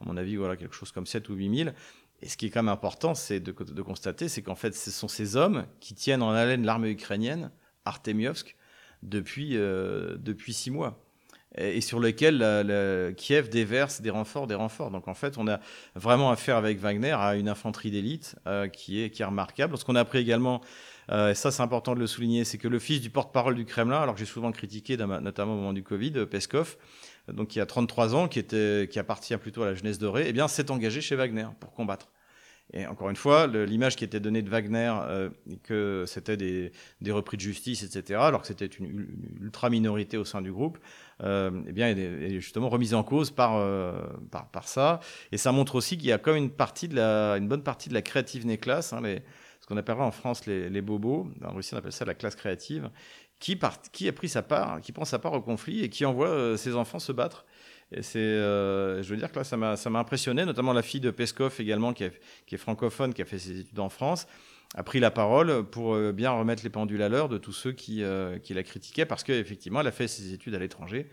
à mon avis, voilà, quelque chose comme 7 ou 8 000. Et ce qui est quand même important, c'est de, constater, c'est qu'en fait, ce sont ces hommes qui tiennent en haleine l'armée ukrainienne, Artemiovsk, depuis, euh, depuis six mois. Et, sur lesquels Kiev déverse des renforts, des renforts. Donc en fait, on a vraiment affaire avec Wagner à une infanterie d'élite euh, qui, est, qui est remarquable. Ce qu'on a appris également, euh, et ça c'est important de le souligner, c'est que le fils du porte-parole du Kremlin, alors que j'ai souvent critiqué, notamment au moment du Covid, Peskov, donc qui a 33 ans, qui, était, qui appartient plutôt à la jeunesse dorée, eh bien, s'est engagé chez Wagner pour combattre. Et encore une fois, l'image qui était donnée de Wagner, euh, que c'était des, des, repris de justice, etc., alors que c'était une, ultra minorité au sein du groupe, euh, eh bien, est, justement remise en cause par, euh, par, par, ça. Et ça montre aussi qu'il y a comme une partie de la, une bonne partie de la créative classe, hein, ce qu'on appellera en France les, bobos, en Russie on appelle ça la classe créative, qui, a pris sa part, qui prend sa part au conflit et qui envoie euh, ses enfants se battre. Et c'est, euh, je veux dire que là, ça m'a, ça m'a impressionné, notamment la fille de Peskov également, qui, qui, est francophone, qui a fait ses études en France, a pris la parole pour euh, bien remettre les pendules à l'heure de tous ceux qui, qui la critiquaient, parce qu'effectivement, elle a fait ses études à l'étranger.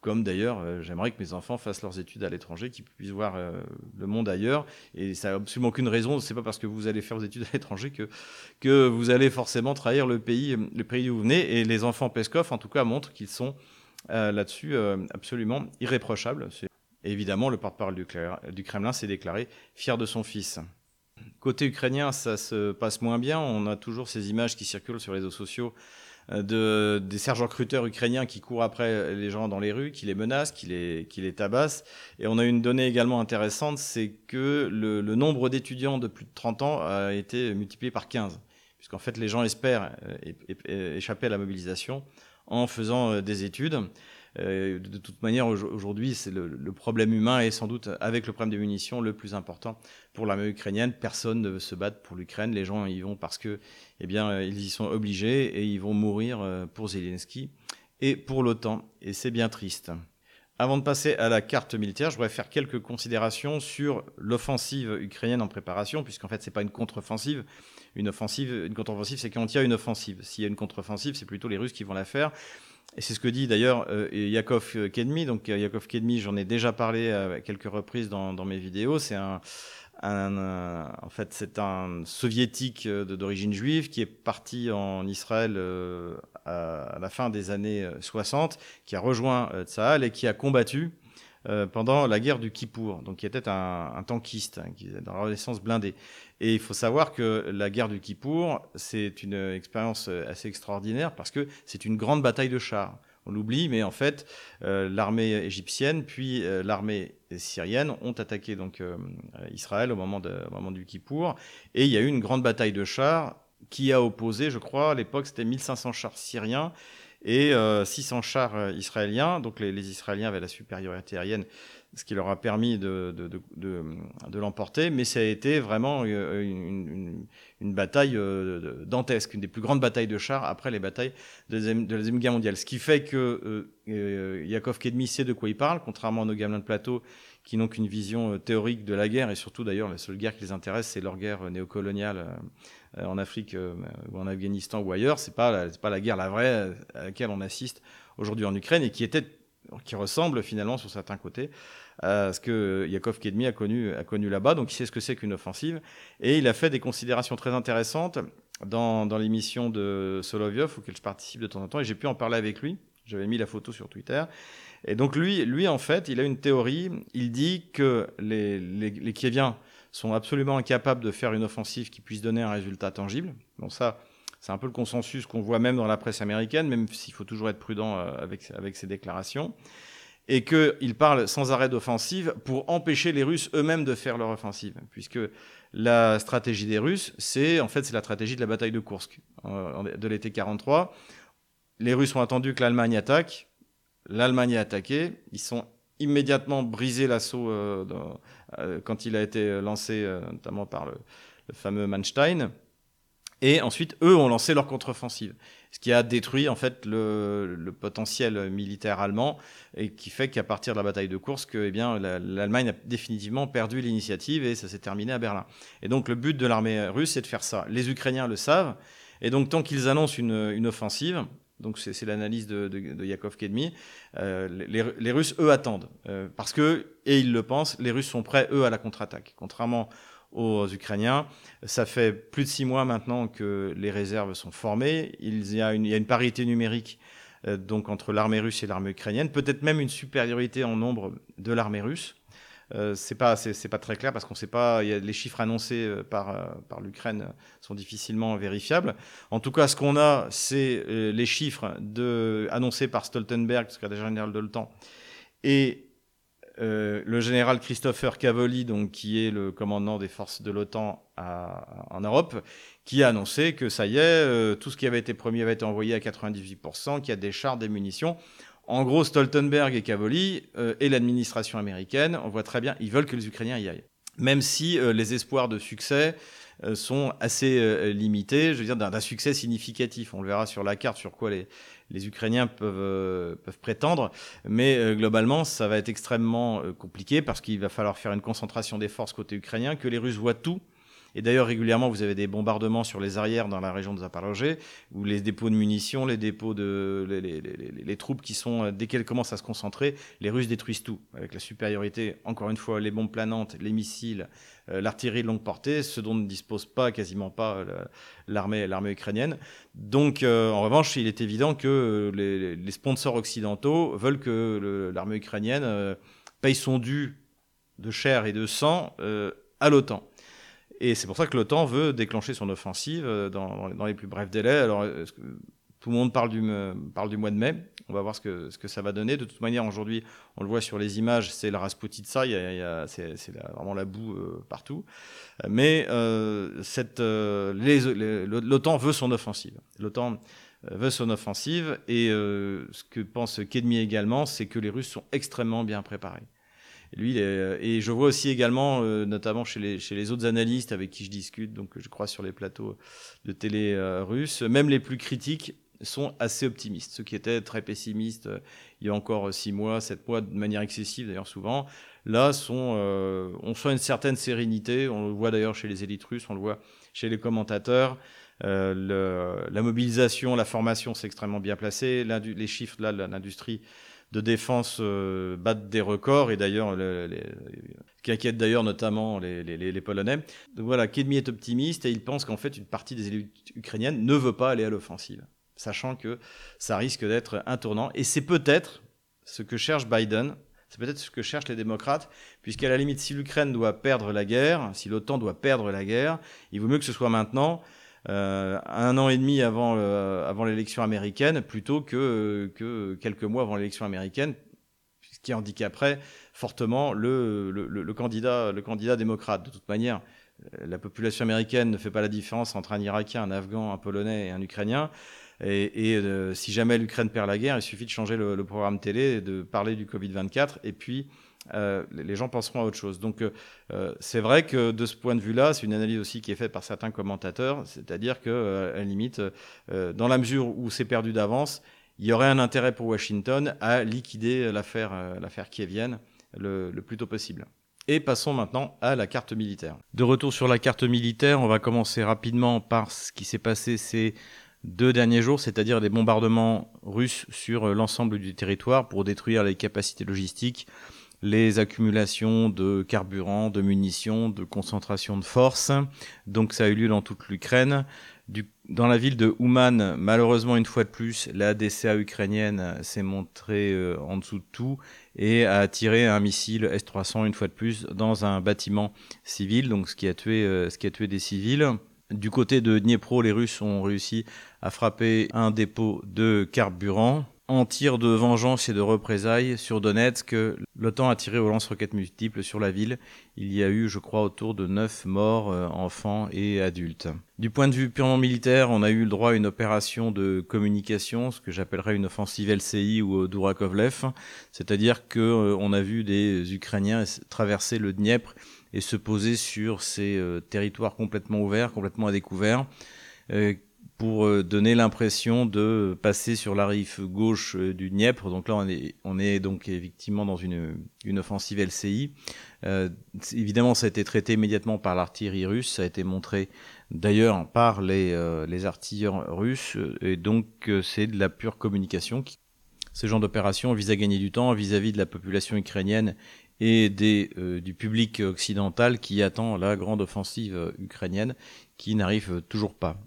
Comme d'ailleurs, euh, j'aimerais que mes enfants fassent leurs études à l'étranger, qu'ils puissent voir euh, le monde ailleurs. Et ça n'a absolument aucune raison. C'est pas parce que vous allez faire vos études à l'étranger que, que vous allez forcément trahir le pays, le pays où vous venez. Et les enfants Peskov, en tout cas, montrent qu'ils sont euh, là-dessus absolument irréprochables. Évidemment, le porte-parole du, du Kremlin s'est déclaré fier de son fils. Côté ukrainien, ça se passe moins bien. On a toujours ces images qui circulent sur les réseaux sociaux de, des sergents-recruteurs ukrainiens qui courent après les gens dans les rues, qui les menacent, qui les, qui les tabassent. Et on a une donnée également intéressante, c'est que le, le nombre d'étudiants de plus de 30 ans a été multiplié par 15, puisqu'en fait les gens espèrent euh, échapper à la mobilisation en faisant euh, des études. Euh, de toute manière, aujourd'hui, c'est le, problème humain est sans doute, avec le problème des munitions, le plus important pour l'armée ukrainienne. Personne ne veut se battre pour l'Ukraine. Les gens y vont parce que, eh bien, euh, ils y sont obligés et ils vont mourir euh, pour Zelensky et pour l'OTAN. Et c'est bien triste. Avant de passer à la carte militaire, je voudrais faire quelques considérations sur l'offensive ukrainienne en préparation, puisqu'en fait, c'est pas une contre-offensive. Une offensive, une contre-offensive, c'est quand il y a une offensive. S'il y a une contre-offensive, c'est plutôt les Russes qui vont la faire. Et c'est ce que dit d'ailleurs euh, Yakov Kedmi. Donc euh, Yakov Kedmi, j'en ai déjà parlé à quelques reprises dans, mes vidéos. C'est un, en fait, c'est un soviétique d'origine juive qui est parti en Israël à, la fin des années 60, qui a rejoint Tsahal et qui a combattu pendant la guerre du Kippour, donc qui était un, un tankiste, hein, dans la Renaissance blindée. Et il faut savoir que la guerre du Kippour, c'est une expérience assez extraordinaire parce que c'est une grande bataille de chars. On l'oublie, mais en fait, euh, l'armée égyptienne puis euh, l'armée syrienne ont attaqué donc euh, Israël au moment, au moment du Kippour, et il y a eu une grande bataille de chars qui a opposé, je crois, à l'époque, c'était 1500 chars syriens et 600 chars israéliens. Donc les, Israéliens avaient la supériorité aérienne ce qui leur a permis de, l'emporter, mais ça a été vraiment euh, une, bataille euh, dantesque, une des plus grandes batailles de chars après les batailles de la Deuxième Guerre mondiale. Ce qui fait que euh, Yakov Kedmi sait de quoi il parle, contrairement à nos gamelins de plateau qui n'ont qu'une vision théorique de la guerre, et surtout d'ailleurs la seule guerre qui les intéresse, c'est leur guerre néocoloniale en Afrique ou en Afghanistan ou ailleurs. C'est pas, pas la guerre la vraie à laquelle on assiste aujourd'hui en Ukraine et qui était qui ressemble finalement sur certains côtés à ce que Yakov Kedmi a connu, a connu là-bas. Donc il sait ce que c'est qu'une offensive. Et il a fait des considérations très intéressantes dans, dans l'émission de Solovyov, auquel je participe de temps en temps, et j'ai pu en parler avec lui. J'avais mis la photo sur Twitter. Et donc lui, lui, en fait, il a une théorie. Il dit que les, les, les Kieviens sont absolument incapables de faire une offensive qui puisse donner un résultat tangible. Bon, ça, c'est un peu le consensus qu'on voit même dans la presse américaine, même s'il faut toujours être prudent euh, avec, avec ces déclarations. Et qu'il parle sans arrêt d'offensive pour empêcher les Russes eux-mêmes de faire leur offensive. Puisque la stratégie des Russes, c'est en fait la stratégie de la bataille de Kursk euh, de l'été 43. Les Russes ont attendu que l'Allemagne attaque. L'Allemagne a attaqué. Ils sont immédiatement brisé l'assaut euh, quand il a été lancé, notamment par le, fameux Manstein. Et ensuite, eux ont lancé leur contre-offensive, ce qui a détruit en fait le, potentiel militaire allemand et qui fait qu'à partir de la bataille de Kursk, eh bien, l'Allemagne a définitivement perdu l'initiative et ça s'est terminé à Berlin. Et donc le but de l'armée russe, c'est de faire ça. Les Ukrainiens le savent, et donc tant qu'ils annoncent une offensive, donc c'est l'analyse de, Yakov Kedmi. Euh, les, Russes, eux, attendent. Euh, parce que, et ils le pensent, les Russes sont prêts, eux, à la contre-attaque. Contrairement aux Ukrainiens. Ça fait plus de six mois maintenant que les réserves sont formées. Il y a une, parité numérique euh, entre l'armée russe et l'armée ukrainienne, peut-être même une supériorité en nombre de l'armée russe. Euh, c'est pas c'est pas très clair parce qu'on sait pas les chiffres annoncés euh, par euh, par l'Ukraine sont difficilement vérifiables. En tout cas, ce qu'on a, c'est les chiffres annoncés par Stoltenberg, secrétaire général de l'OTAN, et le général Christopher Cavoli, donc, qui est le commandant des forces de l'OTAN en Europe, qui a annoncé que ça y est, tout ce qui avait été promis avait été envoyé à 98%, qu'il y a des chars, des munitions. En gros, Stoltenberg et Cavoli euh, et l'administration américaine, on voit très bien, ils veulent que les Ukrainiens y aillent. Même si euh, les espoirs de succès euh, sont assez euh, limités, je veux dire d'un succès significatif. On le verra sur la carte sur quoi les, les Ukrainiens peuvent, euh, peuvent prétendre. Mais globalement, ça va être extrêmement compliqué parce qu'il va falloir faire une concentration des forces côté ukrainien, que les Russes voient tout et d'ailleurs, régulièrement, vous avez des bombardements sur les arrières dans la région de Zaporozhye, où les dépôts de munitions, les dépôts de. les, troupes qui sont. Dès qu'elles commencent à se concentrer, les Russes détruisent tout, avec la supériorité, encore une fois, les bombes planantes, les missiles, euh, l'artillerie de longue portée, ce dont ne dispose pas, quasiment pas, euh, l'armée ukrainienne. Donc, euh, en revanche, il est évident que les, les sponsors occidentaux veulent que l'armée ukrainienne paye son dû de chair et de sang à l'OTAN. Et c'est pour ça que l'OTAN veut déclencher son offensive euh, dans, les plus brefs délais. Alors, tout le monde parle du, parle du mois de mai. On va voir ce que, ça va donner. De toute manière, aujourd'hui, on le voit sur les images, c'est la Rasputitsa, c'est vraiment la boue euh, partout. Mais euh, euh, l'OTAN veut son offensive. L'OTAN veut son offensive. Et euh, ce que pense Kedmi également, c'est que les Russes sont extrêmement bien préparés. Lui, euh, et je vois aussi également, euh, notamment chez les, autres analystes avec qui je discute, donc je crois sur les plateaux de télé euh, russes, même les plus critiques sont assez optimistes. Ceux qui étaient très pessimistes il y a encore six mois, sept mois, de manière excessive d'ailleurs souvent, là sont, euh, on sent une certaine sérénité. On le voit d'ailleurs chez les élites russes, on le voit chez les commentateurs. Euh, la mobilisation, la formation, c'est extrêmement bien placé. Les chiffres là, l'industrie de défense euh, battent des records, et d'ailleurs, qui inquiète d'ailleurs notamment les, Polonais. Donc voilà, Kedmi est optimiste et il pense qu'en fait, une partie des élites ukrainiennes ne veut pas aller à l'offensive, sachant que ça risque d'être un tournant. Et c'est peut-être ce que cherche Biden, c'est peut-être ce que cherchent les démocrates, puisqu'à la limite, si l'Ukraine doit perdre la guerre, si l'OTAN doit perdre la guerre, il vaut mieux que ce soit maintenant, euh, un an et demi avant, euh, avant l'élection américaine plutôt que, que quelques mois avant l'élection américaine, ce qui handicaperait fortement le, le, candidat, le candidat démocrate. De toute manière, euh, la population américaine ne fait pas la différence entre un Irakien, un Afghan, un Polonais et un Ukrainien. Et, et si jamais l'Ukraine perd la guerre, il suffit de changer le, programme télé, de parler du Covid-24, et puis euh, les gens penseront à autre chose. Donc euh, euh, c'est vrai que de ce point de vue-là, c'est une analyse aussi qui est faite par certains commentateurs, c'est-à-dire que à la limite, dans la mesure où c'est perdu d'avance, il y aurait un intérêt pour Washington à liquider l'affaire l'affaire kievienne le, le plus tôt possible. Et passons maintenant à la carte militaire. De retour sur la carte militaire, on va commencer rapidement par ce qui s'est passé ces deux derniers jours, c'est-à-dire des bombardements russes sur l'ensemble du territoire pour détruire les capacités logistiques, les accumulations de carburant, de munitions, de concentration de force. Donc ça a eu lieu dans toute l'Ukraine. Dans la ville de Ouman, malheureusement une fois de plus, la DCA ukrainienne s'est montrée euh, en dessous de tout et a tiré un missile S-300 une fois de plus dans un bâtiment civil, donc ce qui a tué, euh, ce qui a tué des civils. Du côté de Dniepro, les Russes ont réussi à frapper un dépôt de carburant en tir de vengeance et de représailles sur Donetsk, l'OTAN a tiré aux lance-roquettes multiples sur la ville. Il y a eu, je crois, autour de 9 morts, euh, enfants et adultes. Du point de vue purement militaire, on a eu le droit à une opération de communication, ce que j'appellerais une offensive LCI ou Dourakovlev, c'est-à-dire que euh, a vu des Ukrainiens traverser le Dniepr et se poser sur ces euh, territoires complètement ouverts, complètement à découvert pour euh, donner l'impression de passer sur la rive gauche euh, du Dniepr. Donc là, on est, on est donc effectivement dans une, une offensive LCI. Euh, évidemment, ça a été traité immédiatement par l'artillerie russe. Ça a été montré d'ailleurs par les, euh, les artilleurs russes. Et donc, c'est de la pure communication. Ce genre d'opération vise à gagner du temps vis-à-vis -vis de la population ukrainienne et des, du public occidental qui attend la grande offensive ukrainienne qui n'arrive toujours pas.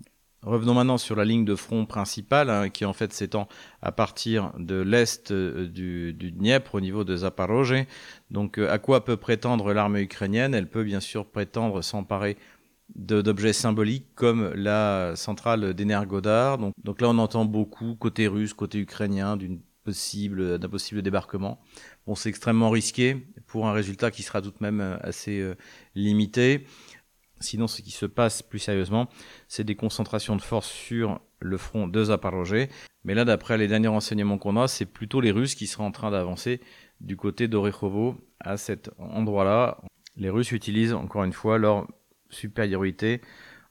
Revenons maintenant sur la ligne de front principale, hein, qui en fait s'étend à partir de l'est euh, du, du, Dniepr au niveau de Zaporozhye. Donc euh, à quoi peut prétendre l'armée ukrainienne? Elle peut bien sûr prétendre s'emparer d'objets symboliques comme la centrale d'Energodar. Donc, là on entend beaucoup côté russe, côté ukrainien, possible, d'un possible débarquement. Bon, c'est extrêmement risqué pour un résultat qui sera tout de même euh, assez limité. Sinon, ce qui se passe plus sérieusement, c'est des concentrations de force sur le front de Zaporozhye. Mais là, d'après les derniers renseignements qu'on a, c'est plutôt les Russes qui seraient en train d'avancer du côté d'Orekhovo à cet endroit-là. Les Russes utilisent encore une fois leur supériorité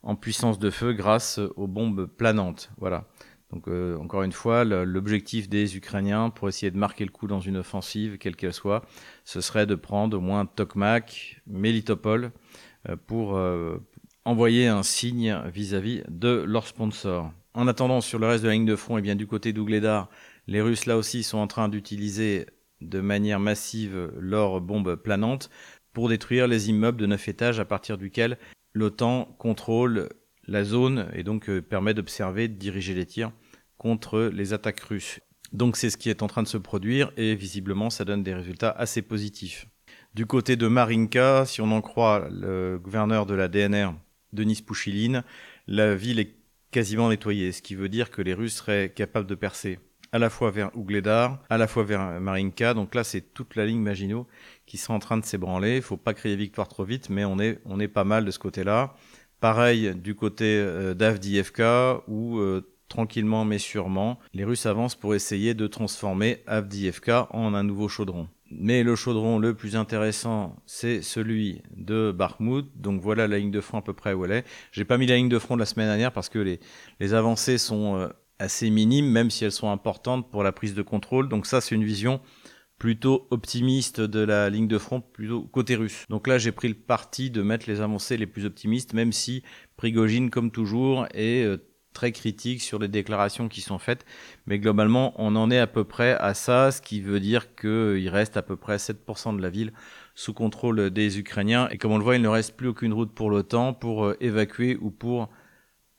en puissance de feu grâce aux bombes planantes. Voilà. Donc euh, encore une fois, l'objectif des Ukrainiens pour essayer de marquer le coup dans une offensive, quelle qu'elle soit, ce serait de prendre au moins Tokmak, Melitopol, pour euh, envoyer un signe vis-à-vis de leur sponsor. En attendant, sur le reste de la ligne de front, et eh bien du côté d'Ougledar, les Russes là aussi sont en train d'utiliser de manière massive leurs bombes planantes pour détruire les immeubles de neuf étages à partir duquel l'OTAN contrôle la zone et donc euh, permet d'observer, de diriger les tirs contre les attaques russes. Donc c'est ce qui est en train de se produire et visiblement ça donne des résultats assez positifs. Du côté de Marinka, si on en croit le gouverneur de la DNR, Denis Pouchiline, la ville est quasiment nettoyée, ce qui veut dire que les Russes seraient capables de percer à la fois vers Ougledar, à la fois vers Marinka. Donc là, c'est toute la ligne Maginot qui sera en train de s'ébranler. Il faut pas crier victoire trop vite, mais on est, pas mal de ce côté-là. Pareil du côté euh, d'Avdiivka, où euh, tranquillement mais sûrement, les Russes avancent pour essayer de transformer Avdiivka en un nouveau chaudron. Mais le chaudron le plus intéressant, c'est celui de Bakhmut. Donc voilà la ligne de front à peu près où elle est. J'ai pas mis la ligne de front de la semaine dernière parce que les, les avancées sont euh, assez minimes, même si elles sont importantes pour la prise de contrôle. Donc ça, c'est une vision plutôt optimiste de la ligne de front, plutôt côté russe. Donc là, j'ai pris le parti de mettre les avancées les plus optimistes, même si Prigogine, comme toujours, est euh, très critiques sur les déclarations qui sont faites, mais globalement, on en est à peu près à ça, ce qui veut dire qu'il reste à peu près 7% de la ville sous contrôle des Ukrainiens, et comme on le voit, il ne reste plus aucune route pour l'OTAN pour euh, évacuer ou pour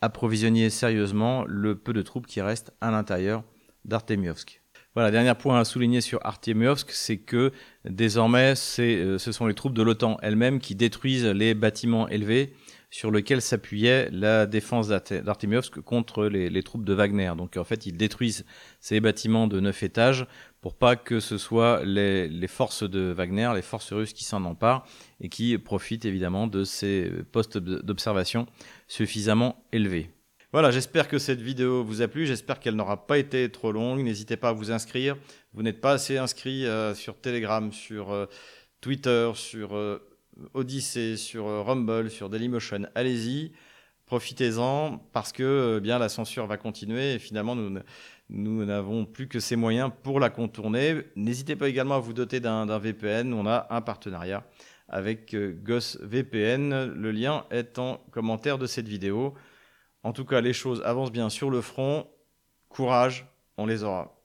approvisionner sérieusement le peu de troupes qui restent à l'intérieur d'Artemiovsk. Voilà, dernier point à souligner sur Artemiovsk, c'est que désormais, euh, ce sont les troupes de l'OTAN elles-mêmes qui détruisent les bâtiments élevés sur lequel s'appuyait la défense d'Artemiovsk contre les, troupes de Wagner. Donc en fait, ils détruisent ces bâtiments de neuf étages pour pas que ce soit les, les forces de Wagner, les forces russes qui s'en emparent et qui profitent évidemment de ces postes d'observation suffisamment élevés. Voilà, j'espère que cette vidéo vous a plu, j'espère qu'elle n'aura pas été trop longue. N'hésitez pas à vous inscrire. Vous n'êtes pas assez inscrit euh, sur Telegram, sur euh, Twitter, sur euh, Odyssey, sur euh, Rumble, sur Dailymotion, allez-y, profitez-en parce que euh, bien la censure va continuer et finalement nous n'avons plus que ces moyens pour la contourner. N'hésitez pas également à vous doter d'un VPN. On a un partenariat avec euh, Goss VPN. Le lien est en commentaire de cette vidéo. En tout cas, les choses avancent bien sur le front. Courage, on les aura.